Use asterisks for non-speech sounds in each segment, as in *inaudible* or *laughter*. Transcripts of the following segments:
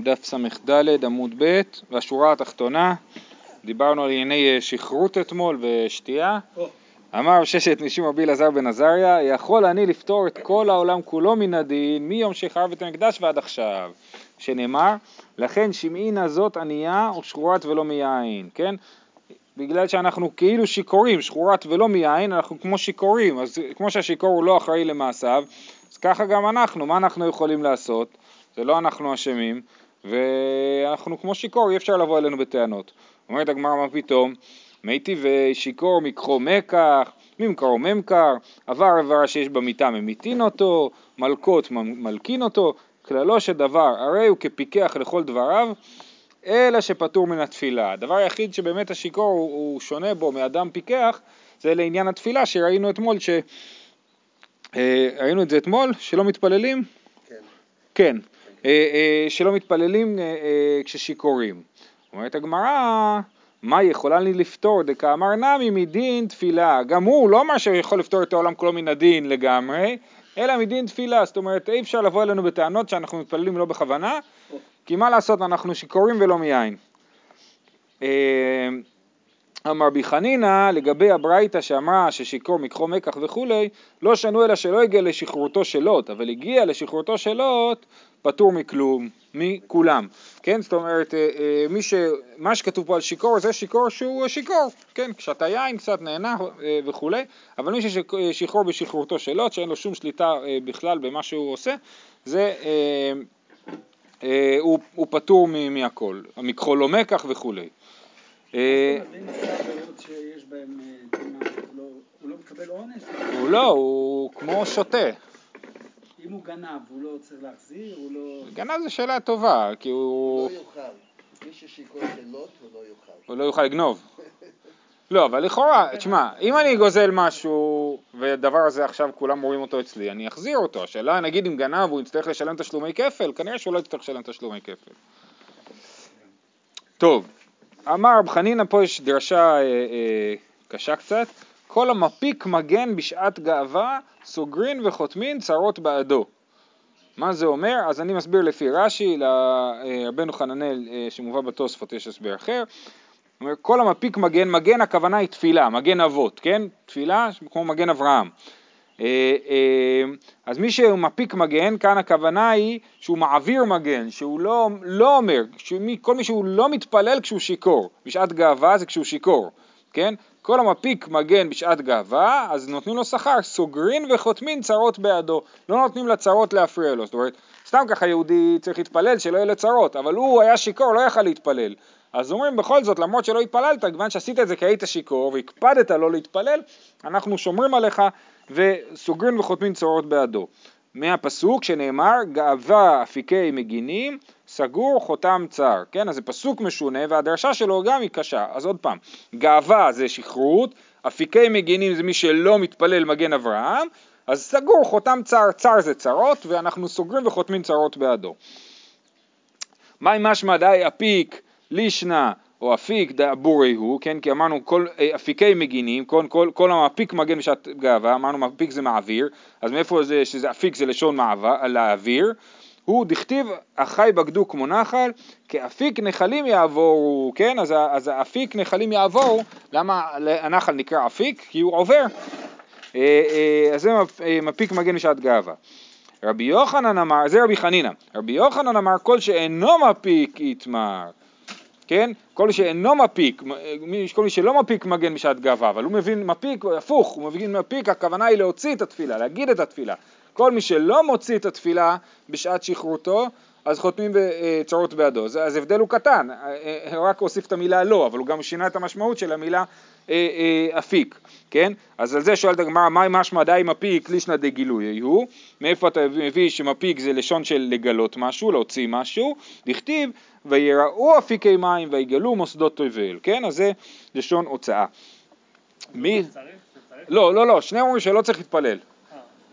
בדף ס"ד עמוד ב' והשורה התחתונה, דיברנו על ענייני אה, שכרות אתמול ושתייה. אמר ששת נשים רבי אלעזר בן עזריה, יכול אני לפתור את כל העולם כולו מן הדין מיום שחרב בית המקדש ועד עכשיו, שנאמר, לכן שמעינה זאת ענייה ושחורת ולא מיין, כן? בגלל שאנחנו כאילו שיכורים, שחורת ולא מיין, אנחנו כמו שיכורים, אז כמו שהשיכור הוא לא אחראי למעשיו, אז ככה גם אנחנו, מה אנחנו יכולים לעשות? זה לא אנחנו אשמים, ואנחנו כמו שיכור, אי אפשר לבוא אלינו בטענות. אומרת הגמרא, מה פתאום? מי טבעי שיכור מקחו מקח, ממכרו ממכר, עבר עבר שיש במיטה ממיתין אותו, מלקות מלקין אותו, כללו של דבר, הרי הוא כפיקח לכל דבריו, אלא שפטור מן התפילה. הדבר היחיד שבאמת השיכור הוא, הוא שונה בו מאדם פיקח, זה לעניין התפילה שראינו אתמול, ש... אה, ראינו את זה אתמול, שלא מתפללים? כן. כן. אה, אה, שלא מתפללים אה, כששיכורים. אומרת הגמרא, מה יכולה לי לפתור? דקאמר נמי מדין תפילה. גם הוא לא אמר שהוא יכול לפתור את העולם כולו מן הדין לגמרי, אלא מדין תפילה. זאת אומרת, אי אפשר לבוא אלינו בטענות שאנחנו מתפללים לא בכוונה, כי מה לעשות, אנחנו שיכורים ולא מיין. אמר בי חנינא לגבי הברייתא שאמרה ששיכור מקחו מקח וכולי, לא שנו אלא שלא הגיע לשחרורתו של לוט, אבל הגיע לשחרורתו של לוט פטור מכלום, מכולם, כן? זאת אומרת, אה, אה, מי ש... מה שכתוב פה על שיכור זה שיכור שהוא שיכור, כן? כשאתה יין קצת נהנה אה, וכולי, אבל מי ששיכור בשחרורתו של לוט, שאין לו שום שליטה בכלל במה שהוא עושה, זה... הוא, הוא פטור מהכל, מכחולו מקח וכולי. הוא לא, הוא כמו שותה. אם הוא גנב, הוא לא צריך להחזיר? הוא לא... גנב זה שאלה טובה, כי הוא... הוא לא יאכל. מי ששיכור של לוט, הוא לא יאכל. הוא לא יוכל לגנוב. לא, אבל לכאורה, תשמע, אם אני גוזל משהו, והדבר הזה עכשיו כולם רואים אותו אצלי, אני אחזיר אותו. השאלה, נגיד אם גנב הוא יצטרך לשלם תשלומי כפל, כנראה שהוא לא יצטרך לשלם תשלומי כפל. טוב, אמר רב חנינא, פה יש דרשה אה, אה, קשה קצת, כל המפיק מגן בשעת גאווה, סוגרין וחותמין צרות בעדו. מה זה אומר? אז אני מסביר לפי רש"י, לרבנו חננאל אה, שמובא בתוספות יש הסבר אחר. אומר, כל המפיק מגן, מגן הכוונה היא תפילה, מגן אבות, כן? תפילה כמו מגן אברהם. אה, אה, אז מי שמפיק מגן, כאן הכוונה היא שהוא מעביר מגן, שהוא לא, לא אומר, כל מי שהוא לא מתפלל כשהוא שיכור, בשעת גאווה זה כשהוא שיכור, כן? כל המפיק מגן בשעת גאווה, אז נותנים לו שכר, סוגרין וחותמין צרות בעדו, לא נותנים לצרות להפריע לו, זאת אומרת, סתם ככה יהודי צריך להתפלל שלא יהיה לו צרות, אבל הוא היה שיכור, לא יכל להתפלל. אז אומרים בכל זאת, למרות שלא התפללת, כיוון שעשית את זה כי היית שיכור והקפדת לא להתפלל, אנחנו שומרים עליך וסוגרים וחותמים צרות בעדו. מהפסוק שנאמר, גאווה אפיקי מגינים, סגור חותם צר, כן? אז זה פסוק משונה והדרשה שלו גם היא קשה. אז עוד פעם, גאווה זה שכרות, אפיקי מגינים זה מי שלא מתפלל מגן אברהם, אז סגור חותם צר, צר זה צרות, ואנחנו סוגרים וחותמים צרות בעדו. עם משמע די אפיק לישנה או אפיק דאבורי הוא, כן, כי אמרנו כל אה, אפיקי מגינים, כל, כל, כל המפיק מגן בשעת גאווה, אמרנו מפיק זה מעביר, אז מאיפה זה שזה אפיק זה לשון מעבר, להעביר, הוא דכתיב החי בגדו כמו נחל, כאפיק נחלים יעבורו, כן, אז, אז האפיק נחלים יעבורו, למה הנחל נקרא אפיק? כי הוא עובר, אה, אה, אז זה מפיק מגן בשעת גאווה. רבי יוחנן אמר, זה רבי חנינא, רבי יוחנן אמר כל שאינו מפיק יתמר כן? כל שאינו מפיק, כל מי שלא מפיק מגן בשעת גאווה, אבל הוא מבין מפיק, הפוך, הוא מבין מפיק, הכוונה היא להוציא את התפילה, להגיד את התפילה. כל מי שלא מוציא את התפילה בשעת שחרותו, אז חותמים צרות בעדו. אז ההבדל הוא קטן, הוא רק הוסיף את המילה לא, אבל הוא גם שינה את המשמעות של המילה אה, אה, אפיק, כן? אז על זה שואלת הגמרא, מה משמע די מפיק לישנא דגילוי הוא? מאיפה אתה מביא שמפיק זה לשון של לגלות משהו, להוציא משהו? דכתיב ויראו אפיקי מים ויגלו מוסדות תבל, כן? אז זה לשון הוצאה. מי? לא, לא, לא, שני אומרים שלא צריך להתפלל.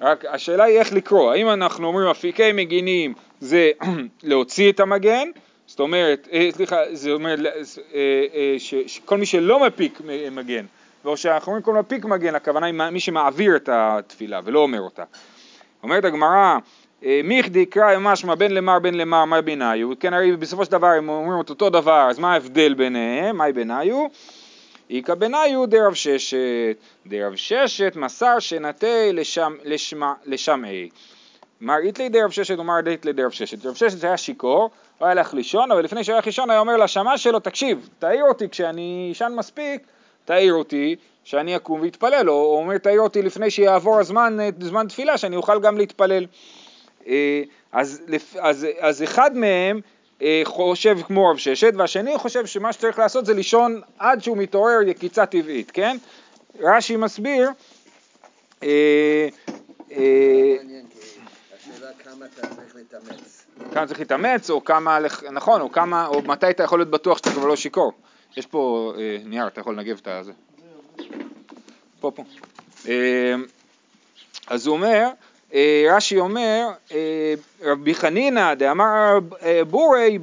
אה. רק השאלה היא איך לקרוא, האם אנחנו אומרים אפיקי מגינים זה *clears throat* להוציא את המגן, זאת אומרת, אה, סליחה, זה אומר אה, שכל מי שלא מפיק מגן, או שאנחנו אומרים כל מפיק מגן, הכוונה היא מי שמעביר את התפילה ולא אומר אותה. אומרת הגמרא, אה, מיכדי קרא משמע בין למר בין למר מה ביניו, כן הרי בסופו של דבר הם אומרים את אותו דבר, אז מה ההבדל ביניהם, מהי ביניו? איכא ביניו דרב ששת, דרב ששת מסר שנתי לשמעי. מר איתלי דרב ששת ומר איתלי דרב ששת. דרב ששת היה שיכור, הוא היה הלך לישון, אבל לפני שהוא הלך לישון היה אומר לשמע שלו, תקשיב, תעיר אותי כשאני אשן מספיק, תעיר אותי, שאני אקום ואתפלל, או הוא אומר תעיר אותי לפני שיעבור הזמן, זמן תפילה, שאני אוכל גם להתפלל. אה, אז, אז, אז אחד מהם אה, חושב כמו רב ששת, והשני חושב שמה שצריך לעשות זה לישון עד שהוא מתעורר יקיצה טבעית, כן? רש"י מסביר, אה, השאלה כמה צריך להתאמץ. או כמה, נכון, או כמה, או מתי אתה יכול להיות בטוח שאתה כבר לא שיכור. יש פה אה, נייר, אתה יכול לנגב את הזה. פה, פה. אה, אז הוא אומר, אה, רש"י אומר, אה, רבי חנינא דאמר אה, בורי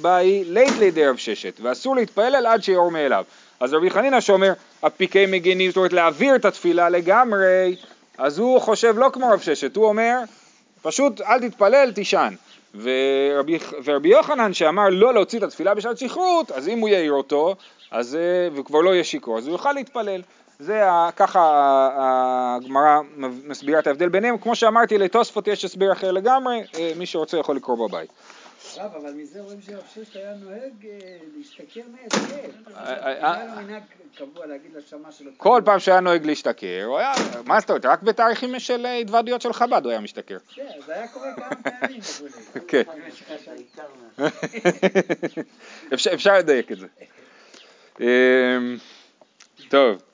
באי לית לידי רב ששת, ואסור להתפלל עד שיור מאליו. אז רבי חנינא שאומר, הפיקי מגינים, זאת אומרת להעביר את התפילה לגמרי, אז הוא חושב לא כמו רב ששת, הוא אומר, פשוט אל תתפלל, תישן. ורבי, ורבי יוחנן שאמר לא להוציא את התפילה בשעת שכרות, אז אם הוא יעיר אותו, אז, וכבר לא יהיה שיכור, אז הוא יוכל להתפלל. זה ככה הגמרא מסבירה את ההבדל ביניהם, כמו שאמרתי לתוספות יש הסבר אחר לגמרי, אה, מי שרוצה יכול לקרוא בבית. אבל מזה רואים שרב ששת היה נוהג אה, להשתכר מהסכם. אה, היה לו מנהג קבוע להגיד לשמה שלו. כל פעם שהיה נוהג להשתכר, הוא היה, מה זאת אומרת, רק בתאריכים של התוועדויות של חב"ד הוא היה משתכר. כן, זה היה קורה כמה פעמים. *laughs* כן. *laughs* אפשר לדייק את זה. אמ, טוב.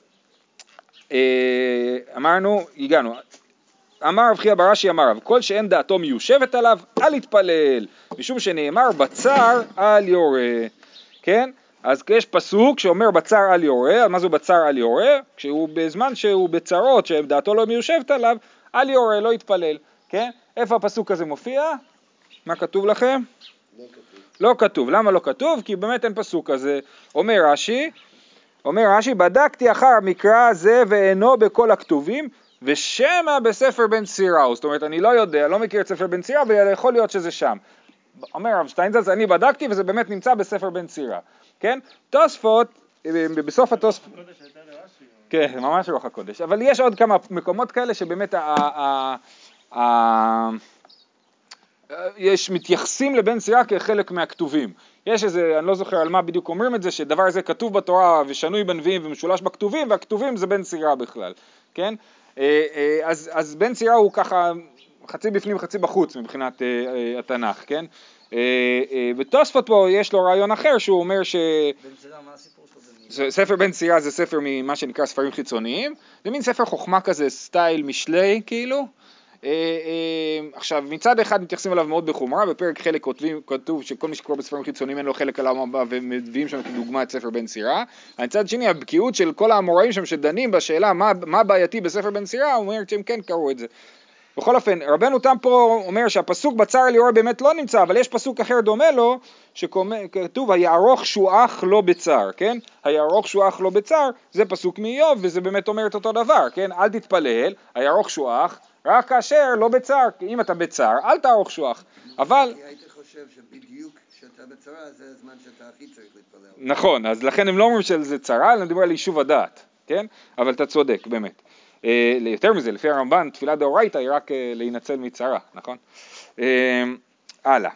אה, אמרנו, הגענו. אמר רב חייא בראשי אמר רב, כל שאין דעתו מיושבת עליו, אל יתפלל, משום שנאמר בצר אל יורה, כן? אז יש פסוק שאומר בצר אל יורה, מה זה בצר אל יורה? כשהוא בזמן שהוא בצרות, שדעתו לא מיושבת עליו, אל יורה, לא יתפלל, כן? איפה הפסוק הזה מופיע? מה כתוב לכם? לא כתוב. לא כתוב, למה לא כתוב? כי באמת אין פסוק כזה. אומר רש"י, אומר רש"י, בדקתי אחר המקרא הזה ואינו בכל הכתובים, ושמא בספר בן סיראו. זאת אומרת, אני לא יודע, לא מכיר את ספר בן סיראו, אבל יכול להיות שזה שם. אומר הרב שטיינזלץ, אני בדקתי וזה באמת נמצא בספר בן סירה, כן? תוספות, בסוף התוספות... כן, ממש רוח הקודש, אבל יש עוד כמה מקומות כאלה שבאמת ה... יש מתייחסים לבן סירה כחלק מהכתובים. יש איזה, אני לא זוכר על מה בדיוק אומרים את זה, שדבר הזה כתוב בתורה ושנוי בנביאים ומשולש בכתובים, והכתובים זה בן סירה בכלל, כן? אה, אה, אז, אז בן סירה הוא ככה חצי בפנים חצי בחוץ מבחינת אה, התנ"ך, כן? בתוספות פה יש לו רעיון אחר שהוא אומר ש... בן סירה, מה הסיפור שלו? ספר בן סירה זה ספר ממה שנקרא ספרים חיצוניים, זה מין ספר חוכמה כזה, סטייל משלי כאילו, עכשיו מצד אחד מתייחסים אליו מאוד בחומרה, בפרק חלק כותבים, כתוב שכל מי שקורא בספרים חיצוניים אין לו חלק על העם הבא ומביאים שם כדוגמה את ספר בן סירה, מצד שני הבקיאות של כל האמוראים שם שדנים בשאלה מה, מה בעייתי בספר בן סירה, אומר שהם כן קראו את זה. בכל אופן, רבנו תם פה אומר שהפסוק בצר ליאור באמת לא נמצא, אבל יש פסוק אחר דומה לו, שכתוב היערוך שועך לא בצר, כן? היערוך שועך לא בצר, זה פסוק מאיוב, וזה באמת אומר את אותו דבר, כן? אל תתפלל, היערוך שועך, רק כאשר לא בצער, כי אם אתה בצער, אל תערוך שוח, אבל... הייתי חושב שבדיוק כשאתה בצרה זה הזמן שאתה הכי צריך להתפלל. נכון, אז לכן הם לא אומרים שזה צרה, אלא מדברים על יישוב הדעת, כן? אבל אתה צודק, באמת. אה, יותר מזה, לפי הרמב"ן, תפילה דאורייתא היא רק אה, להינצל מצרה, נכון? אה, הלאה.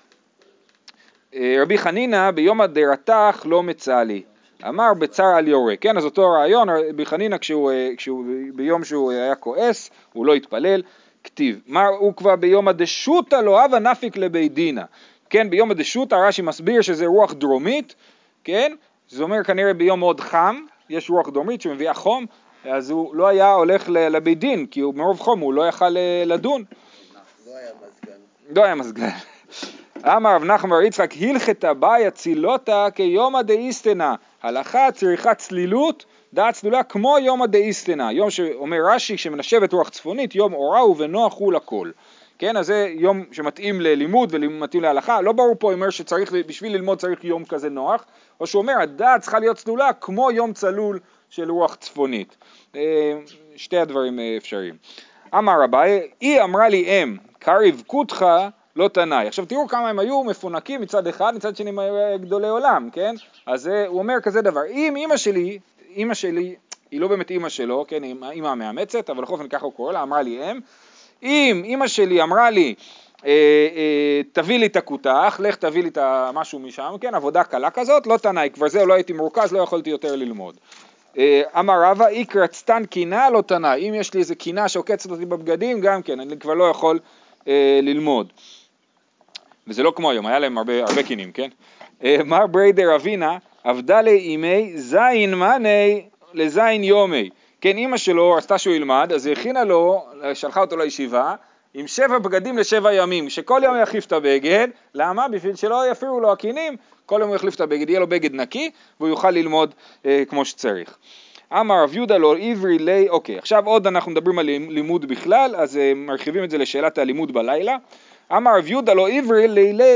אה, רבי חנינא ביום הדרתך לא מצא לי. אמר בצר על יורה, כן? אז אותו רעיון, רבי חנינא כשהוא, אה, כשהוא, ביום שהוא היה כועס, הוא לא התפלל, כתיב, הוא כבר ביום הדשותא לא הווה נפיק לבית דינא, כן, ביום הדשותא רש"י מסביר שזה רוח דרומית, כן, זה אומר כנראה ביום מאוד חם, יש רוח דרומית שמביאה חום, אז הוא לא היה הולך לבית דין, כי הוא מרוב חום הוא לא יכל אה, לדון. לא היה מזגן. לא היה מזגן. אמר רב נחמן בר יצחק הלכתא באי צילותא כיומא דאיסטנא הלכה צריכה צלילות דעת צלולה כמו יומא דאיסטנא יום שאומר רש"י שמנשבת רוח צפונית יום אורה הוא ונוח הוא לכל. כן אז זה יום שמתאים ללימוד ומתאים להלכה. לא ברור פה אומר שצריך בשביל ללמוד צריך יום כזה נוח או שהוא אומר הדעת צריכה להיות צלולה כמו יום צלול של רוח צפונית. אה, שתי הדברים אה, אפשריים. אמר אביי, היא אמרה לי אם, קריב קותך לא תנאי. עכשיו תראו כמה הם היו מפונקים מצד אחד, מצד שני הם היו גדולי עולם, כן? אז אה, הוא אומר כזה דבר, אם אימא שלי, אימא שלי, היא לא באמת אימא שלו, כן, אימא המאמצת, אבל בכל אופן ככה הוא קורא לה, אמרה לי אם, אם אימא שלי אמרה לי, אה, אה, תביא לי את הכותח, לך תביא לי את המשהו משם, כן, עבודה קלה כזאת, לא תנאי, כבר זהו, לא הייתי מרוכז, לא יכולתי יותר ללמוד. אה, אמר רבא, איקרת סתן קינה לא תנאי, אם יש לי איזה קינה שעוקצת אותי בבגדים, גם כן, אני כבר לא יכול אה, ללמוד. וזה לא כמו היום, היה להם הרבה, הרבה קינים, כן? אה, מר בריידר אבינה, עבדה לימי זין מאני לזין יומי. כן, אימא שלו רצתה שהוא ילמד, אז היא הכינה לו, שלחה אותו לישיבה, עם שבע בגדים לשבע ימים, שכל יום יחליף את הבגד, למה? בשביל שלא יפריעו לו הקינים, כל יום הוא יחליף את הבגד, יהיה לו בגד נקי, והוא יוכל ללמוד אה, כמו שצריך. אמר רב יהודה לא עברי לי, אוקיי, עכשיו עוד אנחנו מדברים על לימוד בכלל, אז אה, מרחיבים את זה לשאלת הלימוד בלילה. אמר רב יהודה לא עברי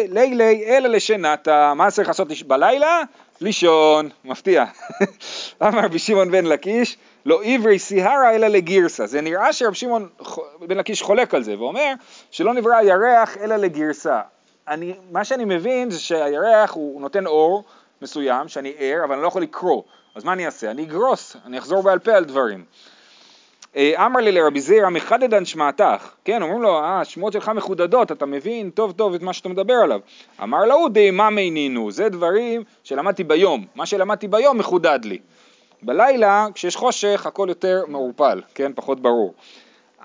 לילי אלא לשנתה, מה צריך לעשות בלילה? לישון, מפתיע. *laughs* אמר רבי שמעון בן לקיש, לא עברי סיהרה אלא לגירסה. זה נראה שרב שמעון בן לקיש חולק על זה, ואומר שלא נברא ירח אלא לגרסה. אני, מה שאני מבין זה שהירח הוא נותן אור מסוים, שאני ער, אבל אני לא יכול לקרוא. אז מה אני אעשה? אני אגרוס, אני אחזור בעל פה על דברים. אה, אמר לי לרבי זירא מחדדן שמעתך, כן, אומרים לו, אה, השמועות שלך מחודדות, אתה מבין טוב טוב את מה שאתה מדבר עליו. אמר לו, דהימה מינינו, זה דברים שלמדתי ביום, מה שלמדתי ביום מחודד לי. בלילה, כשיש חושך, הכל יותר מעורפל, כן, פחות ברור.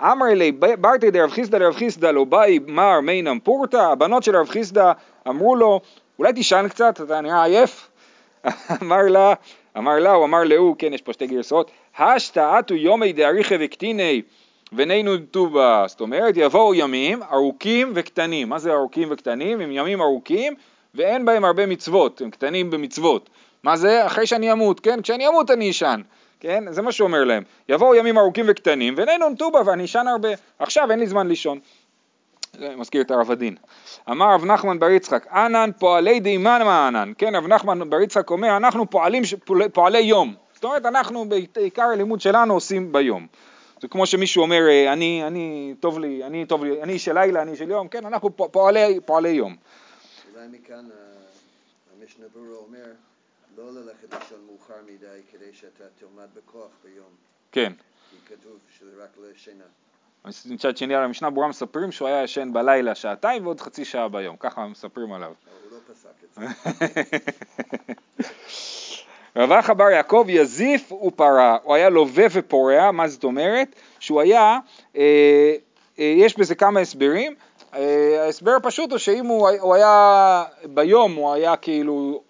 אמר לי, ברתי דרב חיסדא לרב חיסדא לא באי מר מינם פורתא, הבנות של רב חיסדא אמרו לו, אולי תישן קצת, אתה נראה עייף? *laughs* אמר לה, אמר לה, הוא אמר להוא, כן, יש פה שתי גרסאות, השתא אתו יומי דאריכי וקטיני ונינו טובה, זאת אומרת יבואו ימים ארוכים וקטנים, מה זה ארוכים וקטנים? הם ימים ארוכים ואין בהם הרבה מצוות, הם קטנים במצוות, מה זה? אחרי שאני אמות, כן? כשאני אמות אני אשן, כן? זה מה שהוא אומר להם, יבואו ימים ארוכים וקטנים ונינו טובה ואני אשן הרבה, עכשיו אין לי זמן לישון, זה מזכיר את הרב הדין. אמר רב נחמן בר יצחק, ענן פועלי דימן מענן, כן, רב נחמן בר יצחק אומר, אנחנו פועלים, פועלי יום, זאת אומרת, אנחנו בעיקר הלימוד שלנו עושים ביום. זה כמו שמישהו אומר, אה, אני, אני, טוב לי, אני, טוב לי, אני של לילה, אני של יום, כן, אנחנו פועלי, פועלי יום. אולי מכאן אה, המשנה ברורה אומר, לא ללכת לישון מאוחר מדי כדי שאתה תלמד בכוח ביום. כן. כי כתוב שזה רק לשינה. מצד שני על המשנה ברורה מספרים שהוא היה ישן בלילה שעתיים ועוד חצי שעה ביום, ככה מספרים עליו. הוא לא פסק את זה. *laughs* רב אחא בר יעקב יזיף ופרה, הוא היה לווה ופורע, מה זאת אומרת? שהוא היה, אה, אה, יש בזה כמה הסברים, אה, ההסבר הפשוט הוא שאם הוא, הוא היה ביום, הוא היה כאילו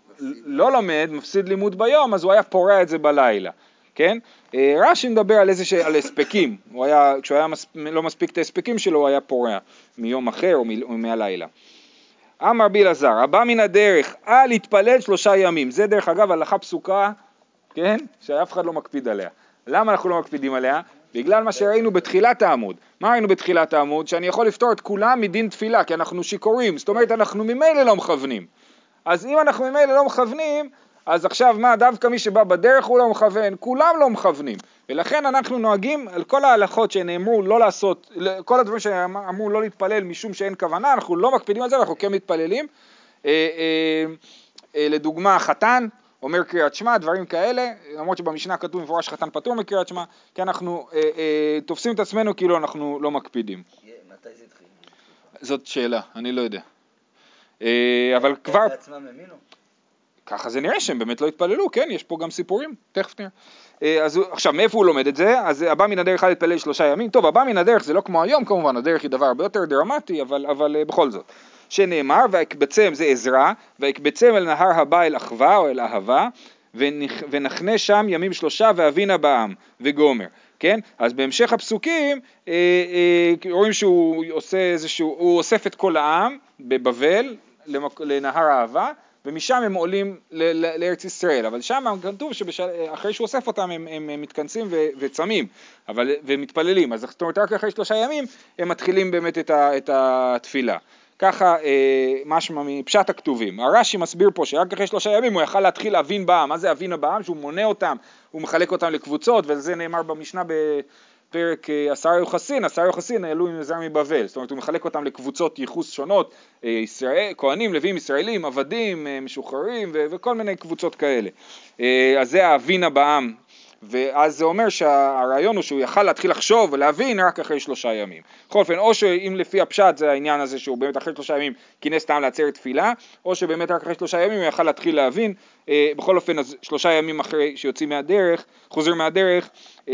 לא לומד, מפסיד לימוד ביום, אז הוא היה פורע את זה בלילה, כן? אה, רש"י מדבר על איזה, ש... על הספקים, הוא היה, כשהוא היה מס... לא מספיק את ההספקים שלו, הוא היה פורע מיום אחר או, מ... או מהלילה. אמר בי אלעזר, הבא מן הדרך, אל יתפלל שלושה ימים. זה דרך אגב הלכה פסוקה, כן? שאף אחד לא מקפיד עליה. למה אנחנו לא מקפידים עליה? בגלל מה שראינו בתחילת העמוד. מה ראינו בתחילת העמוד? שאני יכול לפתור את כולם מדין תפילה, כי אנחנו שיכורים, זאת אומרת אנחנו ממילא לא מכוונים. אז אם אנחנו ממילא לא מכוונים, אז עכשיו מה, דווקא מי שבא בדרך הוא לא מכוון, כולם לא מכוונים. ולכן אנחנו נוהגים על כל ההלכות שנאמרו לא לעשות, כל הדברים שאמרו לא להתפלל משום שאין כוונה, אנחנו לא מקפידים על זה, אנחנו כן מתפללים. אה, אה, אה, לדוגמה, חתן אומר קריאת שמע, דברים כאלה, למרות שבמשנה כתוב מפורש חתן פטור מקריאת שמע, כי אנחנו תופסים את עצמנו כאילו אנחנו לא מקפידים. מתי זה התחיל? זאת שאלה, אני לא יודע. אבל כבר... ככה זה נראה שהם באמת לא התפללו, כן, יש פה גם סיפורים, תכף נראה. אה, אז עכשיו, מאיפה הוא לומד את זה? אז הבא מן הדרך אל יתפלל שלושה ימים. טוב, הבא מן הדרך זה לא כמו היום כמובן, הדרך היא דבר הרבה יותר דרמטי, אבל, אבל אה, בכל זאת. שנאמר, ויקבצם זה עזרה, ויקבצם אל נהר הבא אל אחווה או אל אהבה, ונחנה שם ימים שלושה ואבינה בעם, וגומר. כן? אז בהמשך הפסוקים אה, אה, רואים שהוא עושה איזשהו, הוא אוסף את כל העם בבבל למק, לנהר האהבה ומשם הם עולים לארץ ישראל, אבל שם כתוב שאחרי שהוא אוסף אותם הם, הם, הם מתכנסים ו, וצמים אבל, ומתפללים, אז זאת אומרת רק אחרי שלושה ימים הם מתחילים באמת את, ה, את התפילה. ככה אה, משמע מפשט הכתובים. הרש"י מסביר פה שרק אחרי שלושה ימים הוא יכל להתחיל להבין בעם. מה זה אבינה בעם? שהוא מונה אותם, הוא מחלק אותם לקבוצות, וזה נאמר במשנה פרק אה, עשר יוחסין, עשר יוחסין העלו עם זר מבבל, זאת אומרת הוא מחלק אותם לקבוצות ייחוס שונות, אה, ישראל, כהנים, לווים, ישראלים, עבדים, אה, משוחררים ו- וכל מיני קבוצות כאלה. אז זה האבינה בעם, ואז זה אומר שהרעיון הוא שהוא יכל להתחיל לחשוב ולהבין רק אחרי שלושה ימים. בכל אופן, או שאם לפי הפשט זה העניין הזה שהוא באמת אחרי שלושה ימים כינס טעם לעצרת תפילה, או שבאמת רק אחרי שלושה ימים הוא יכל להתחיל להבין. אה, בכל אופן, אז שלושה ימים אחרי שיוצאים מהדרך, חוזר מהדרך, אה,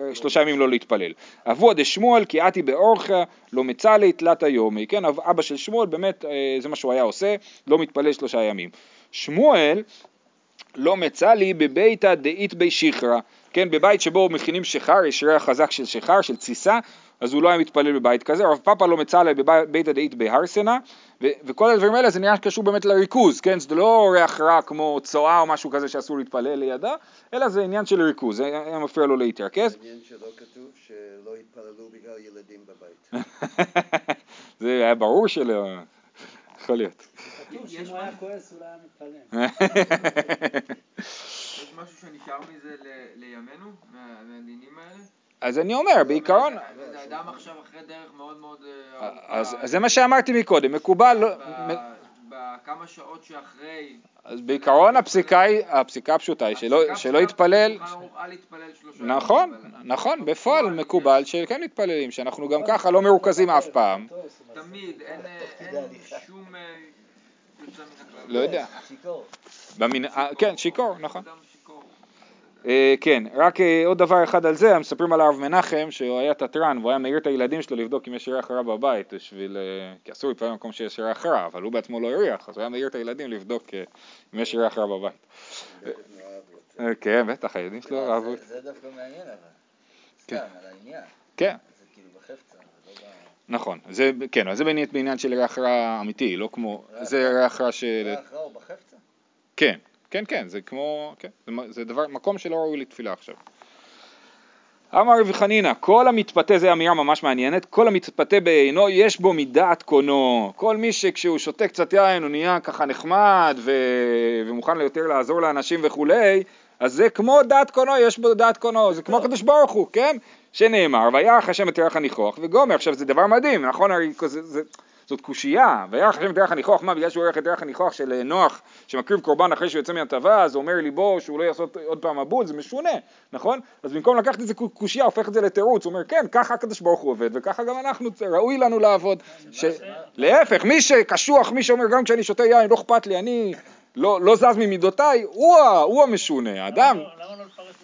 אה, שלושה ימים לא להתפלל. אבוה דשמואל כי עתי באורחה לא מצא לי תלת היומי, כן, אבא של שמואל באמת אה, זה מה שהוא היה עושה, לא מתפלל שלושה ימים. שמואל לא מצא לי בביתא דאית בי שיחרא, כן, בבית שבו מכינים שיכר, יש ריח חזק של שיכר, של תסיסה, אז הוא לא היה מתפלל בבית כזה, רב פאפה לא מצא לי בביתא דאית בהרסנה, ו- וכל הדברים האלה זה נראה קשור באמת לריכוז, כן, זה לא ריח רע כמו צואה או משהו כזה שאסור להתפלל לידה, אלא זה עניין של ריכוז, זה היה מפריע לו להתרכז. מעניין שלא כתוב שלא התפללו בגלל ילדים בבית. *laughs* זה היה ברור שלא, יכול להיות. כתוב שאם יש הוא היה משהו- כועס הוא לא היה מתפלל. *laughs* יש משהו שנשאר מזה ל- לימינו, מה- מהדינים האלה? אז אני אומר, בעיקרון, זה אדם עכשיו אחרי דרך מאוד מאוד אה, אז, ארוכה. אז זה מה שאמרתי מקודם, מקובל, לא- בכמה שעות שאחרי... אז בעיקרון הפסיקה היא, הפסיקה הפשוטה היא שלא, יתפלל, נכון, נכון, בפועל מקובל שכן מתפללים, שאנחנו גם ככה לא מרוכזים אף פעם, תמיד, אין אה, אין שום אה, יוצא מן הכלל. לא יודע, שיכור. אה, כן, שיכור, נכון. אה, כן, רק אה, עוד דבר אחד על זה, מספרים על הרב מנחם שהוא היה תתרן והוא היה מעיר את הילדים שלו לבדוק אם יש ריח רע בבית בשביל, כי אסור להתפלל במקום שיש ריח רע, אבל הוא בעצמו לא הריח, אז הוא היה מעיר את הילדים לבדוק אם יש ריח רע בבית. כן, בטח, הילדים שלו אהבו, זה- דווקא מעניין אבל. כן. סתם, על העניין. כן, זה כאילו בחפצה, זה לא ב... נכון, זה, כן, אז זה בעניין- בעניין של ריח רע אמיתי, לא כמו, זה ריח רע של, זה הכרעה או בחפצה? כן, כן, כן, זה כמו, כן, זה, זה דבר, מקום שלא ראוי לתפילה עכשיו. אמר רבי חנינא, כל המתפתה, זו אמירה ממש מעניינת, כל המתפתה בעינו יש בו מדעת קונו. כל מי שכשהוא שותה קצת יין הוא נהיה ככה נחמד ו... ומוכן יותר לעזור לאנשים וכולי, אז זה כמו דעת קונו, יש בו דעת קונו, זה כמו הקדוש ברוך הוא, כן? שנאמר, וירח השם את ירח הניחוח וגומר, עכשיו זה דבר מדהים, נכון? הרי זה, זה, זאת קושייה, וירח השם את ירח הניחוח, מה בגלל שהוא ירח את ירח הניחוח של אה, נוח שמקריב קורבן אחרי שהוא יוצא מהטבע, אז אומר ליבו שהוא לא יעשות עוד פעם מבול, זה משונה, נכון? אז במקום לקחת את זה קושייה, הופך את זה לתירוץ, הוא אומר כן, ככה הקדוש ברוך הוא עובד, וככה גם אנחנו, ראוי לנו לעבוד. ש... להפך, מי שקשוח, מי שאומר גם כשאני שותה יין, לא אכפת לי, אני לא, לא זז ממידותיי, הוא, הוא המשונה, האדם. למה לא לפרש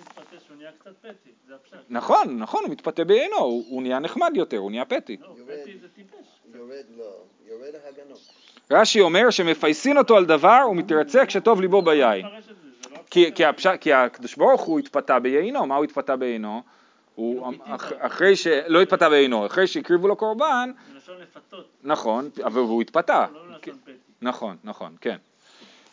נהיה קצת פטי? זה הפשט. נכון, נכון, הוא מתפתה בעינו, הוא, הוא נהיה נחמד יותר, הוא נהיה פתי. לא, יורד. פטי זה טיפש. יורד לא, יורד ההגנות. רש"י אומר שמפייסין אותו על דבר ומתרצה כשטוב ליבו ביין. זה לא כי, הפשט. כי, הפש... כי הקדוש ברוך הוא התפתה בעינו, מה הוא התפתה בעינו? הוא, לא אחרי ש... לא התפתה בעינו, אחרי שהקריבו לו קורבן, מלשון לפתות, נכון, אבל הוא התפתה. לא פטי. נכון, נכון, כן.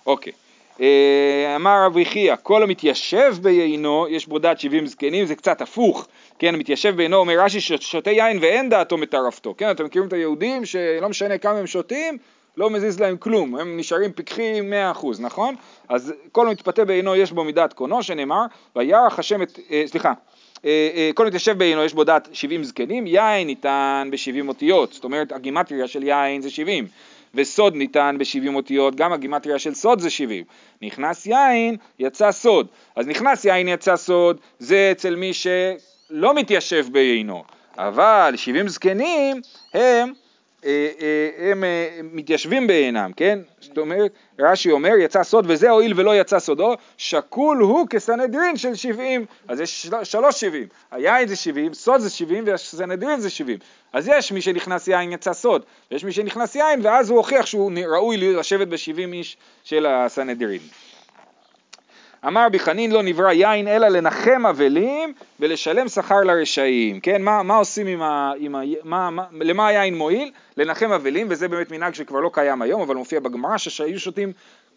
אוקיי. אה, אמר רב יחיא, כל המתיישב בעינו, יש בו דעת שבעים זקנים, זה קצת הפוך. כן, המתיישב בעינו, אומר רש"י, ששותה יין ואין דעתו מטרפתו. כן, אתם מכירים את היהודים שלא משנה כמה הם שותים, לא מזיז להם כלום, הם נשארים פיקחים מאה אחוז, נכון? אז כל המתפתה בעינו יש בו מידת קונו, שנאמר, וירח השם את, אה, סליחה, אה, אה, כל מתיישב בעינו יש בו דעת 70 זקנים, יין ניתן ב-70 אותיות, זאת אומרת הגימטריה של יין זה 70, וסוד ניתן ב-70 אותיות, גם הגימטריה של סוד זה 70. נכנס יין, יצא סוד. אז נכנס יין, יצא סוד, זה אצל מי שלא מתיישב בעינו. אבל 70 זקנים הם הם אה, מתיישבים בעינם, כן? זאת אומרת, רש"י אומר, יצא סוד וזה הואיל ולא יצא סודו, שקול הוא כסנהדרין של 70, אז יש של- שלוש 70, היין זה 70, סוד זה 70 והסנהדרין זה 70, אז יש מי שנכנס יין יצא סוד, ויש מי שנכנס יין ואז הוא הוכיח שהוא ראוי לשבת ב-70 איש של הסנהדרין. אמר רבי חנין לא נברא יין אלא לנחם אבלים ולשלם שכר לרשעים, כן? מה, מה עושים עם ה... עם ה מה, מה, למה היין מועיל? לנחם אבלים, וזה באמת מנהג שכבר לא קיים היום, אבל מופיע בגמרא שהיו שותים,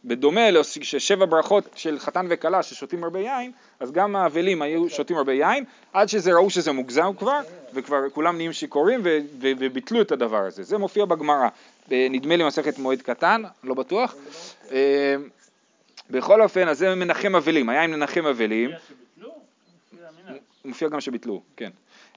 בדומה לשבע ברכות של חתן וכלה ששותים הרבה יין, אז גם האבלים היו שותים הרבה יין, עד שזה ראו שזה מוגזם כבר, וכבר כולם נהיים שיכורים ו- ו- וביטלו את הדבר הזה. זה מופיע בגמרא, נדמה לי מסכת מועד קטן, לא בטוח. בכל אופן, אז זה מנחם אבלים, היה עם מנחם אבלים. מופיע גם שביטלו, כן.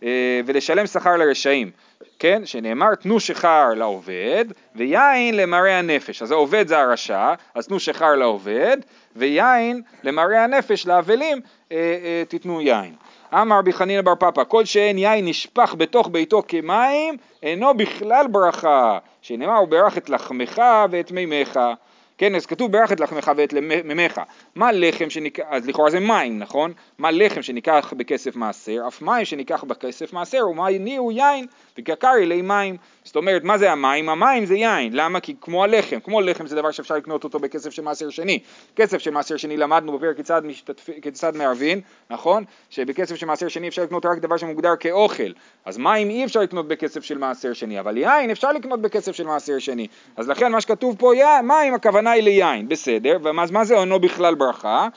אה, ולשלם שכר לרשעים, כן? שנאמר תנו שכר לעובד ויין למראה הנפש. אז העובד זה הרשע, אז תנו שכר לעובד ויין למראה הנפש לאבלים אה, אה, תיתנו יין. אמר רבי חנינא בר פפא, כל שאין יין נשפך בתוך ביתו כמים, אינו בכלל ברכה, שנאמר הוא ברך את לחמך ואת מימיך. כן, אז כתוב ברך את לחמך ואת מימיך. מה לחם שניקח, אז לכאורה זה מים, נכון? מה לחם שניקח בכסף מעשר, אף מים שניקח בכסף מעשר, ומה הוא יין, וקקרי לי מים. זאת אומרת, מה זה המים? המים זה יין. למה? כי כמו הלחם, כמו לחם זה דבר שאפשר לקנות אותו בכסף של מעשר שני. כסף של מעשר שני למדנו בפרק כיצד, משתתפ... כיצד מערבין, נכון? שבכסף של מעשר שני אפשר לקנות רק דבר שמוגדר כאוכל. אז מים אי אפשר לקנות בכסף של מעשר שני, אבל יין אפשר לקנות בכסף של מעשר שני. אז לכן מה שכתוב פה, יא, מים, הכוונה היא ליין, בסדר, ואז מה זה עונו בכלל ברכה?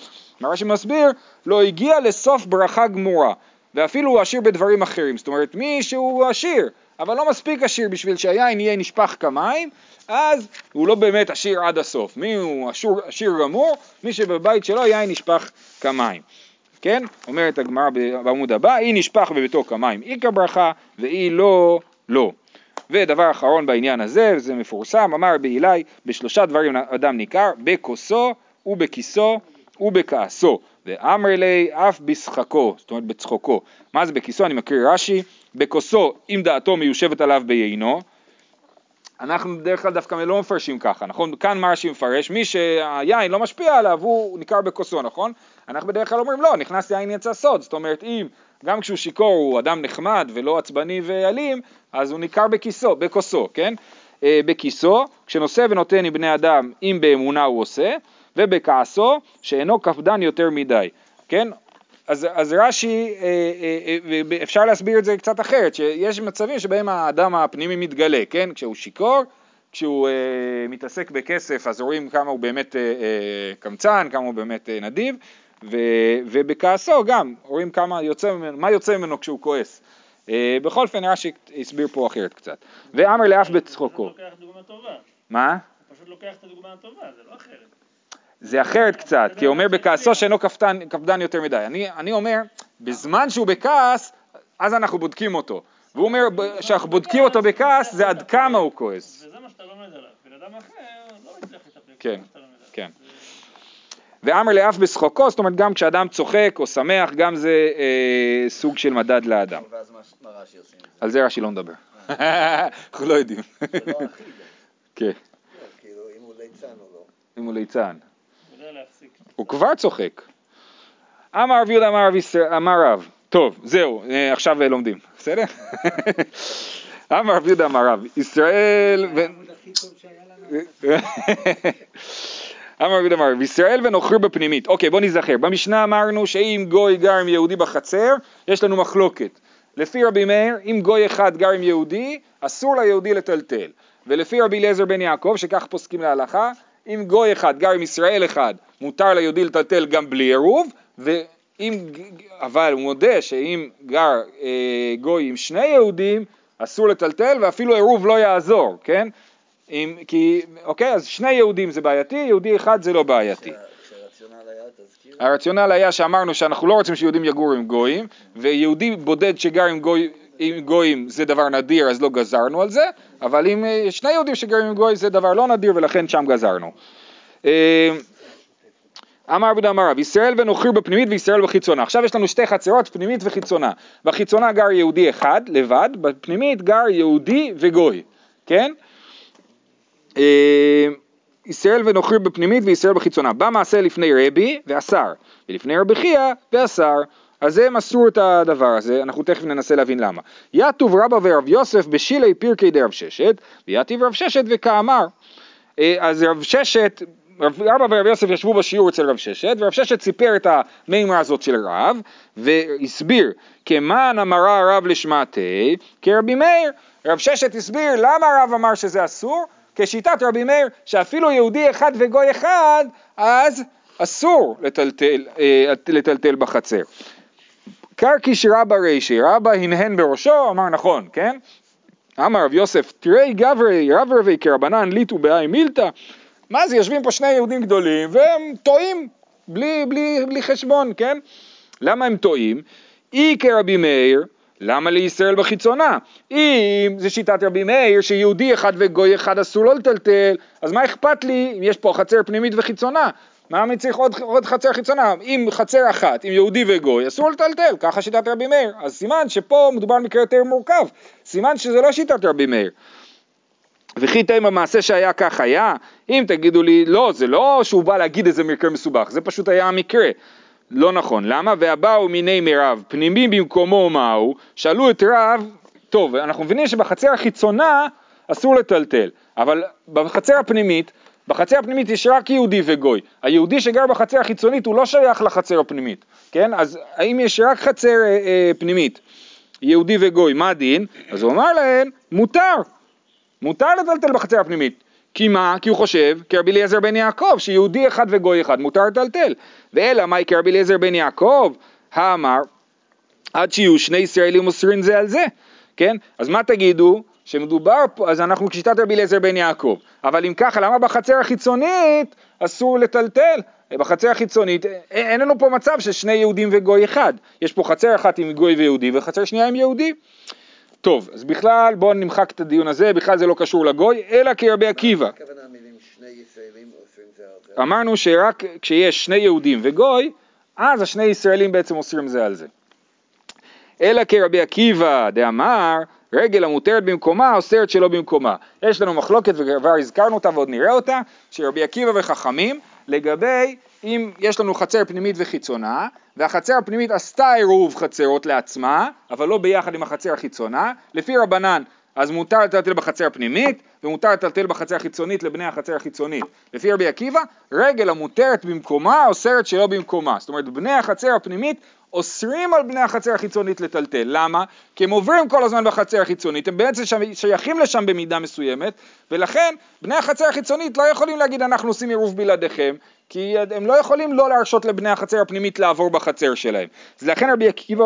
מה רש"י מסביר, לא הגיע לסוף ברכה גמורה, ואפילו הוא עשיר בדברים אחרים, זאת אומרת מי שהוא עשיר, אבל לא מספיק עשיר בשביל שהיין יהיה נשפך כמים, אז הוא לא באמת עשיר עד הסוף. מי הוא עשיר, עשיר גמור? מי שבבית שלו יין נשפך כמים. כן? אומרת הגמרא בעמוד הבא, אי נשפך בביתו כמים איכא ברכה, ואי לא, לא. ודבר אחרון בעניין הזה, זה מפורסם, אמר בעילי, בשלושה דברים אדם ניכר, בכוסו ובכיסו ובכעסו, ואמר לי אף בשחקו, זאת אומרת בצחוקו. מה זה בכיסו? אני מקריא רש"י, בכוסו אם דעתו מיושבת עליו ביינו, אנחנו בדרך כלל דווקא לא מפרשים ככה, נכון? כאן מה רש"י מפרש, מי שהיין לא משפיע עליו הוא ניכר בכוסו, נכון? אנחנו בדרך כלל אומרים לא, נכנס יין יצא סוד, זאת אומרת אם גם כשהוא שיכור הוא אדם נחמד ולא עצבני ואלים, אז הוא ניכר בכיסו, בכוסו, כן? אה, בכיסו, כשנושא ונותן עם בני אדם, אם באמונה הוא עושה, ובכעסו, שאינו קפדן יותר מדי, כן? אז, אז רש"י, אה, אה, אה, אפשר להסביר את זה קצת אחרת, שיש מצבים שבהם האדם הפנימי מתגלה, כן? כשהוא שיכור, כשהוא מתעסק בכסף אז רואים כמה הוא באמת קמצן, כמה הוא באמת נדיב, ו, ובכעסו גם, רואים כמה יוצא ממנו, מה יוצא ממנו כשהוא כועס. בכל אופן רש"י הסביר פה אחרת קצת. ואמר לאף בצחוקו. מה? פשוט לוקח את הדוגמה הטובה, זה לא אחרת. זה אחרת קצת, כי הוא אומר בכעסו שאינו קפדן, קפדן יותר מדי. אני, אני אומר, בזמן שהוא בכעס, אז אנחנו בודקים אותו. והוא אומר שאנחנו בודקים אותו בכעס, זה עד כמה הוא כועס. וזה מה שאתה לומד עליו. בן אדם אחר לא יצטרך לטפל. כן, זה מה שאתה לומד עליו. כן. ואמר לאף בשחוקו, זאת אומרת גם כשאדם צוחק או שמח, גם זה אה, סוג של מדד לאדם. ואז מה רש"י עושים? על זה רש"י לא מדבר. אנחנו לא יודעים. זה לא אחיד. *laughs* כן, כאילו, אם הוא ליצן או לא. אם הוא ליצן. הוא יודע להפסיק. הוא כבר צוחק. אמר רב יהודה אמר רב טוב, זהו, אה, עכשיו אה, לומדים, בסדר? *laughs* אמר רב יהודה אמר רב, ישראל ו... *laughs* אמר רבי אמר, וישראל ונוכר בפנימית. אוקיי, בוא נזכר. במשנה אמרנו שאם גוי גר עם יהודי בחצר, יש לנו מחלוקת. לפי רבי מאיר, אם גוי אחד גר עם יהודי, אסור ליהודי לטלטל. ולפי רבי אליעזר בן יעקב, שכך פוסקים להלכה, אם גוי אחד גר עם ישראל אחד, מותר ליהודי לטלטל גם בלי עירוב, ואם, אבל הוא מודה שאם גר אה, גוי עם שני יהודים, אסור לטלטל ואפילו עירוב לא יעזור, כן? אם, כי, אוקיי, אז שני יהודים זה בעייתי, יהודי אחד זה לא בעייתי. תזכיר, הרציונל היה שאמרנו שאנחנו לא רוצים שיהודים יגורו עם גויים, ויהודי בודד שגר עם, גוי, עם גויים זה דבר נדיר אז לא גזרנו על זה, אבל אם אה, שני יהודים שגרים עם גוי זה דבר לא נדיר ולכן שם גזרנו. אה, אמר רבי אמר רב, ישראל ונוכר בפנימית וישראל בחיצונה. עכשיו יש לנו שתי חצרות, פנימית וחיצונה. בחיצונה גר יהודי אחד לבד, בפנימית גר יהודי וגוי, כן? אה, ישראל ונוכרי בפנימית וישראל בחיצונה. בא מעשה לפני רבי ואסר, ולפני רבי חייא ואסר. אז הם אסרו את הדבר הזה, אנחנו תכף ננסה להבין למה. יתוב רבא ורב יוסף בשילי פירקי דרב ששת, ויתיב רב ששת וכאמר. אה, אז רב ששת, רב- רבא ורב יוסף ישבו בשיעור אצל רב ששת, ורב ששת סיפר את המימרה הזאת של רב, והסביר, כמאן אמרה רב לשמעתי, כרבי מאיר. רב ששת הסביר למה הרב אמר שזה אסור, כשיטת רבי מאיר, שאפילו יהודי אחד וגוי אחד, אז אסור לטלטל, אה, לטלטל בחצר. קרקיש רבא רישי, רבא הנהן בראשו, אמר נכון, כן? אמר רב יוסף, תראי גברי, רב רבי כרבנן ליטו באי מילתא, מה זה, יושבים פה שני יהודים גדולים והם טועים בלי, בלי, בלי חשבון, כן? למה הם טועים? אי כרבי מאיר, למה לישראל בחיצונה? אם זה שיטת רבי מאיר שיהודי אחד וגוי אחד אסור לו לטלטל, אז מה אכפת לי אם יש פה חצר פנימית וחיצונה? מה אני צריך עוד, עוד חצר חיצונה? אם חצר אחת, עם יהודי וגוי, אסור לטלטל, ככה שיטת רבי מאיר. אז סימן שפה מדובר על מקרה יותר מורכב, סימן שזה לא שיטת רבי מאיר. וכי תימא מעשה שהיה כך היה, אם תגידו לי, לא, זה לא שהוא בא להגיד איזה מקרה מסובך, זה פשוט היה המקרה. לא נכון, למה? והבאו מיני מרב, פנימי במקומו מהו, שאלו את רב, טוב, אנחנו מבינים שבחצר החיצונה אסור לטלטל, אבל בחצר הפנימית, בחצר הפנימית יש רק יהודי וגוי, היהודי שגר בחצר החיצונית הוא לא שייך לחצר הפנימית, כן? אז האם יש רק חצר אה, אה, פנימית, יהודי וגוי, מה הדין? אז הוא אמר להם, מותר, מותר לטלטל בחצר הפנימית. כי מה? כי הוא חושב, כרבי אליעזר בן יעקב, שיהודי אחד וגוי אחד מותר לטלטל. ואלא מאי כרבי אליעזר בן יעקב, האמר, עד שיהיו שני ישראלים מוסרים זה על זה, כן? אז מה תגידו? שמדובר פה, אז אנחנו כשיטת רבי אליעזר בן יעקב. אבל אם ככה, למה בחצר החיצונית אסור לטלטל? בחצר החיצונית אין לנו פה מצב של שני יהודים וגוי אחד. יש פה חצר אחת עם גוי ויהודי וחצר שנייה עם יהודי. טוב, אז בכלל בואו נמחק את הדיון הזה, בכלל זה לא קשור לגוי, אלא כרבי עקיבא. אמרנו שרק כשיש שני יהודים וגוי, אז השני ישראלים בעצם אוסרים זה על זה. אלא כרבי עקיבא דאמר, רגל המותרת במקומה אוסרת שלא במקומה. יש לנו מחלוקת וכבר הזכרנו אותה ועוד נראה אותה, שרבי עקיבא וחכמים, לגבי אם יש לנו חצר פנימית וחיצונה, והחצר הפנימית עשתה עירוב חצרות לעצמה, אבל לא ביחד עם החצר החיצונה, לפי רבנן אז מותר לטלטל בחצר הפנימית, ומותר לטלטל בחצר החיצונית לבני החצר החיצונית. לפי רבי עקיבא, רגל המותרת במקומה אוסרת שלא במקומה. זאת אומרת, בני החצר הפנימית אוסרים על בני החצר החיצונית לטלטל. למה? כי הם עוברים כל הזמן בחצר החיצונית, הם בעצם שייכים לשם במידה מסוימת, ולכן בני החצר החיצונית לא יכולים להגיד אנחנו עושים עירוב בלעדיכם, כי הם לא יכולים לא להרשות לבני החצר הפנימית לעבור בחצר שלהם. אז לכן רבי עקיבא...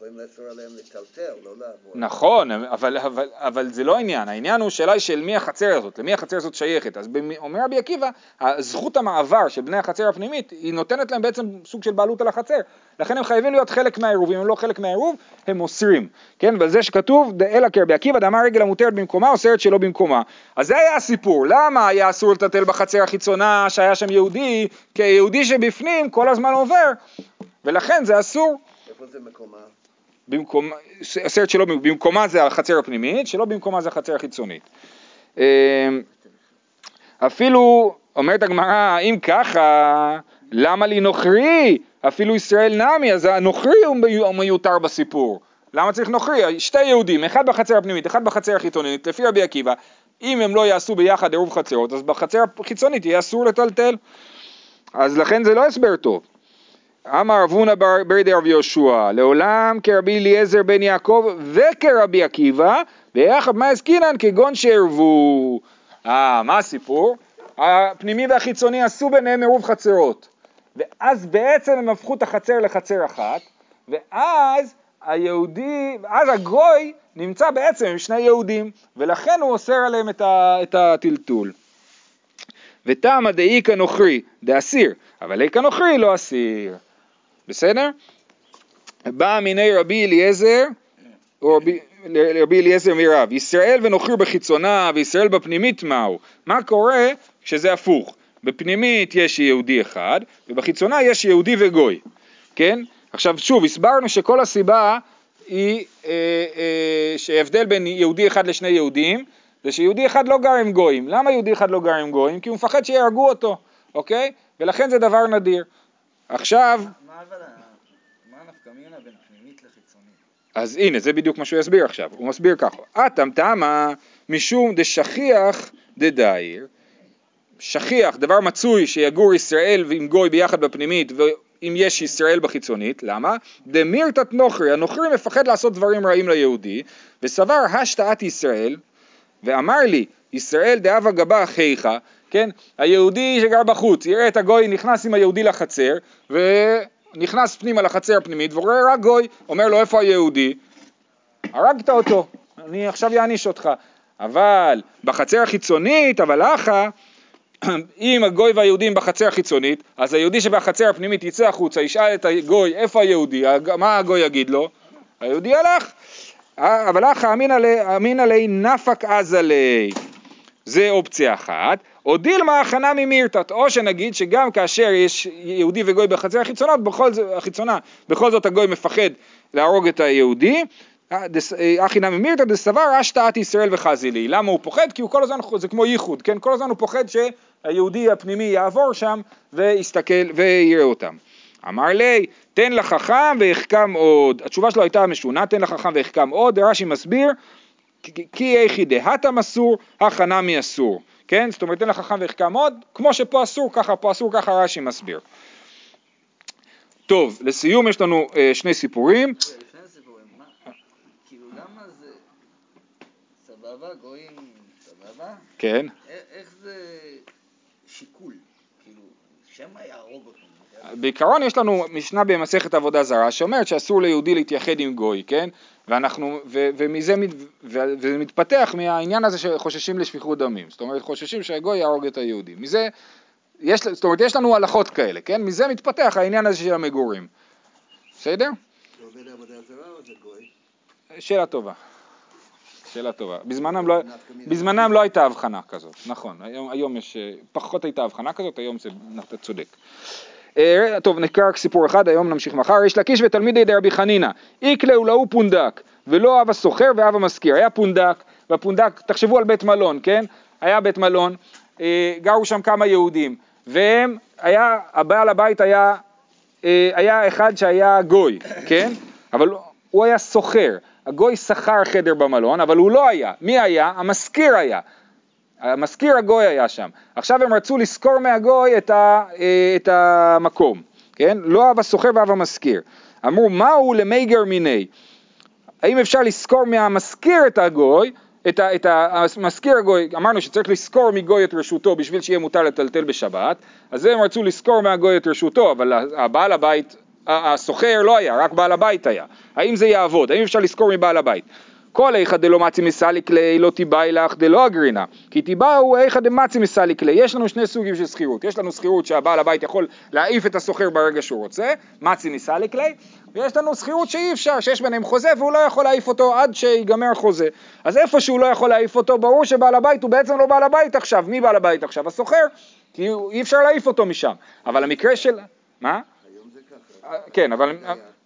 יכולים לאסור עליהם לטלטל, לא לעבור. נכון, אבל, אבל, אבל זה לא העניין, העניין הוא שאלה של מי החצר הזאת, למי החצר הזאת שייכת. אז אומר רבי עקיבא, זכות המעבר של בני החצר הפנימית, היא נותנת להם בעצם סוג של בעלות על החצר. לכן הם חייבים להיות חלק מהעירוב, אם הם לא חלק מהעירוב, הם אוסרים. כן, ועל זה שכתוב, אלא כרבי עקיבא, דאמר רגל המותרת במקומה, אוסרת שלא במקומה. אז זה היה הסיפור, למה היה אסור לטלטל בחצר החיצונה שהיה שם יהודי, כי היהודי שבפנים כל הזמן עובר, ולכן זה אסור. איפה זה מקומה? במקום, הסרט שלו במקומה זה החצר הפנימית, שלא במקומה זה החצר החיצונית. אמ, אפילו, אומרת הגמרא, אם ככה, למה לי נוכרי? אפילו ישראל נמי, אז הנוכרי הוא מיותר בסיפור. למה צריך נוכרי? שתי יהודים, אחד בחצר הפנימית, אחד בחצר החיצונית, לפי רבי עקיבא, אם הם לא יעשו ביחד עירוב חצרות, אז בחצר החיצונית יהיה אסור לטלטל. אז לכן זה לא הסבר טוב. אמר רב הונא בר- ברדי רבי יהושע, לעולם כרבי אליעזר בן יעקב וכרבי עקיבא, ויחד מה עסקינן כגון שערבו. אה, מה הסיפור? הפנימי והחיצוני עשו ביניהם עירוב חצרות, ואז בעצם הם הפכו את החצר לחצר אחת, ואז היהודי, אז הגוי נמצא בעצם עם שני יהודים, ולכן הוא אוסר עליהם את, ה, את הטלטול. ותמא דאיכא נוכרי דאסיר, אבל איכא נוכרי לא אסיר. בסדר? בא מיני רבי אליעזר, או רבי, רבי אליעזר מרב, ישראל ונוכרי בחיצונה וישראל בפנימית מהו? מה קורה כשזה הפוך? בפנימית יש יהודי אחד, ובחיצונה יש יהודי וגוי, כן? עכשיו שוב, הסברנו שכל הסיבה היא אה, אה, שההבדל בין יהודי אחד לשני יהודים, זה שיהודי אחד לא גר עם גויים. למה יהודי אחד לא גר עם גויים? כי הוא מפחד שיהרגו אותו, אוקיי? ולכן זה דבר נדיר. עכשיו, מה אבל, ה- מה הנפקא מינה בין פנימית לחיצונית? אז הנה, זה בדיוק מה שהוא יסביר עכשיו. הוא מסביר ככה, אטם תמה משום דשכיח דדאיר, שכיח, דבר מצוי שיגור ישראל ועם גוי ביחד בפנימית ואם יש ישראל בחיצונית, למה? דמירתת נוכרי, הנוכרי מפחד לעשות דברים רעים ליהודי, וסבר השתאת ישראל, ואמר לי, ישראל דאבה גבה אחיך, כן? היהודי שגר בחוץ, יראה את הגוי נכנס עם היהודי לחצר, ונכנס פנימה לחצר הפנימית, ורואה רק גוי, אומר לו איפה היהודי? הרגת אותו, אני עכשיו אעניש אותך. אבל בחצר החיצונית, אבל אחא, אם הגוי והיהודים בחצר החיצונית, אז היהודי שבחצר הפנימית יצא החוצה, ישאל את הגוי איפה היהודי, מה הגוי יגיד לו? היהודי הלך. אה, אבל אחא אמינא לי- אמינא לי נפק עזה לי. זה אופציה אחת, או דילמה הכנה ממירתת, או שנגיד שגם כאשר יש יהודי וגוי בחצר החיצונות, בכל זאת, החיצונה, בכל זאת הגוי מפחד להרוג את היהודי, אה, דס- אה, אחי נמי מירתא דסבר השתאת ישראל וחזי לי. למה הוא פוחד? כי הוא כל הזמן, זה כמו ייחוד, כן? כל הזמן הוא פוחד שהיהודי הפנימי יעבור שם ויסתכל ויראה אותם. אמר לי, תן לחכם והחכם עוד. התשובה שלו הייתה משונה, תן לחכם והחכם עוד, רש"י מסביר, כי- איכי דהתם אסור, הכנמי אסור. כן? זאת אומרת, תן לחכם והחכם עוד, כמו שפה אסור, ככה פה אסור, ככה רש"י מסביר. טוב, לסיום יש לנו אה, שני סיפורים. כאילו סבבה, גויים סבבה, כן. איך זה שיקול, כאילו, שמא יהרוג אותו, בעיקרון יש לנו משנה במסכת עבודה זרה שאומרת שאסור ליהודי להתייחד עם גוי, כן? ואנחנו, ו, ומזה מת, וזה מתפתח מהעניין הזה שחוששים לשפיכות דמים. זאת אומרת, חוששים שהגוי יהרוג את היהודי. מזה, יש, זאת אומרת, יש לנו הלכות כאלה, כן? מזה מתפתח העניין הזה של המגורים. בסדר? שאלה טובה. שאלה טובה. בזמנם לא. בזמנם לא הייתה הבחנה כזאת, נכון. היום, היום יש, פחות הייתה הבחנה כזאת, היום זה, אתה צודק. אה, טוב, נקרא רק סיפור אחד, היום נמשיך מחר. יש לקיש ותלמידי דרבי חנינא, איקלה ולהוא פונדק, ולא אב הסוחר ואב המשכיר. היה פונדק, והפונדק, תחשבו על בית מלון, כן? היה בית מלון, אה, גרו שם כמה יהודים, והם, היה, הבעל הבית היה, אה, היה אחד שהיה גוי, כן? אבל הוא היה סוחר. הגוי שכר חדר במלון, אבל הוא לא היה. מי היה? המשכיר היה. המזכיר הגוי היה שם. עכשיו הם רצו לשכור מהגוי את, ה, אה, את המקום, כן? לא אב הסוחר ואב המשכיר. אמרו, מהו למייגר מיני? האם אפשר לשכור מהמשכיר את הגוי, את, ה, את המשכיר הגוי, אמרנו שצריך לשכור מגוי את רשותו בשביל שיהיה מותר לטלטל בשבת, אז הם רצו לשכור מהגוי את רשותו, אבל הבעל הבית, הסוחר לא היה, רק בעל הבית היה. האם זה יעבוד? האם אפשר לשכור מבעל הבית? כל איכא דלא מצי מסליק ליה לא תיבאי לך דלא אגרינה כי תיבאו איכא דמצי מסליק ליה יש לנו שני סוגים של שכירות יש לנו שכירות שהבעל הבית יכול להעיף את הסוחר ברגע שהוא רוצה מצי מסליק ליה ויש לנו שכירות שאי אפשר שיש ביניהם חוזה והוא לא יכול להעיף אותו עד שיגמר החוזה אז איפה שהוא לא יכול להעיף אותו ברור שבעל הבית הוא בעצם לא בעל הבית עכשיו מי בעל הבית עכשיו? הסוחר כי אי אפשר להעיף אותו משם אבל המקרה של... מה? היום זה ככה. כן, אבל.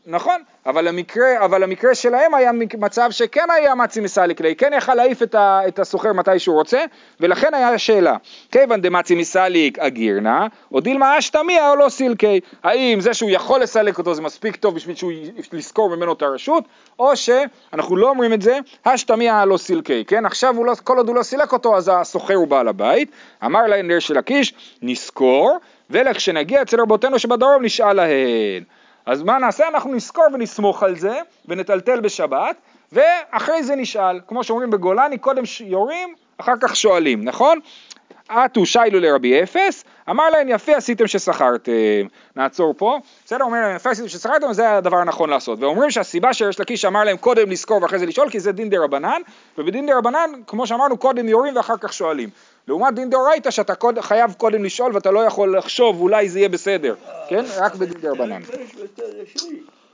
נכון, אבל המקרה, אבל המקרה שלהם היה מצב שכן היה מצי מסליק ליה, כן יכל להעיף את, את הסוחר מתי שהוא רוצה, ולכן היה שאלה, כיוון דמצי מסליק אגירנה, או דילמה אשתמיה או לא סילקי, האם זה שהוא יכול לסלק אותו זה מספיק טוב בשביל שהוא לשכור ממנו את הרשות, או שאנחנו לא אומרים את זה, אשתמיה לא סילקי, כן, עכשיו לא, כל עוד הוא לא סילק אותו אז הסוחר הוא בעל הבית, אמר להם נר של הקיש, נזכור, ולכשנגיע אצל רבותינו שבדרום נשאל להן. אז מה נעשה? אנחנו נזכור ונסמוך על זה ונטלטל בשבת ואחרי זה נשאל, כמו שאומרים בגולני, קודם יורים, אחר כך שואלים, נכון? עטו שיילו לרבי אפס, אמר להם יפה עשיתם ששכרתם, נעצור פה, בסדר, אומר להם יפה עשיתם ששכרתם, זה הדבר הנכון לעשות, ואומרים שהסיבה שיש לקיש אמר להם קודם לזכור ואחרי זה לשאול, כי זה דין דה רבנן, ובדין דה רבנן, כמו שאמרנו, קודם יורים ואחר כך שואלים. לעומת דין דאורייתא שאתה קוד, חייב קודם לשאול ואתה לא יכול לחשוב אולי זה יהיה בסדר, כן? רק בדין דה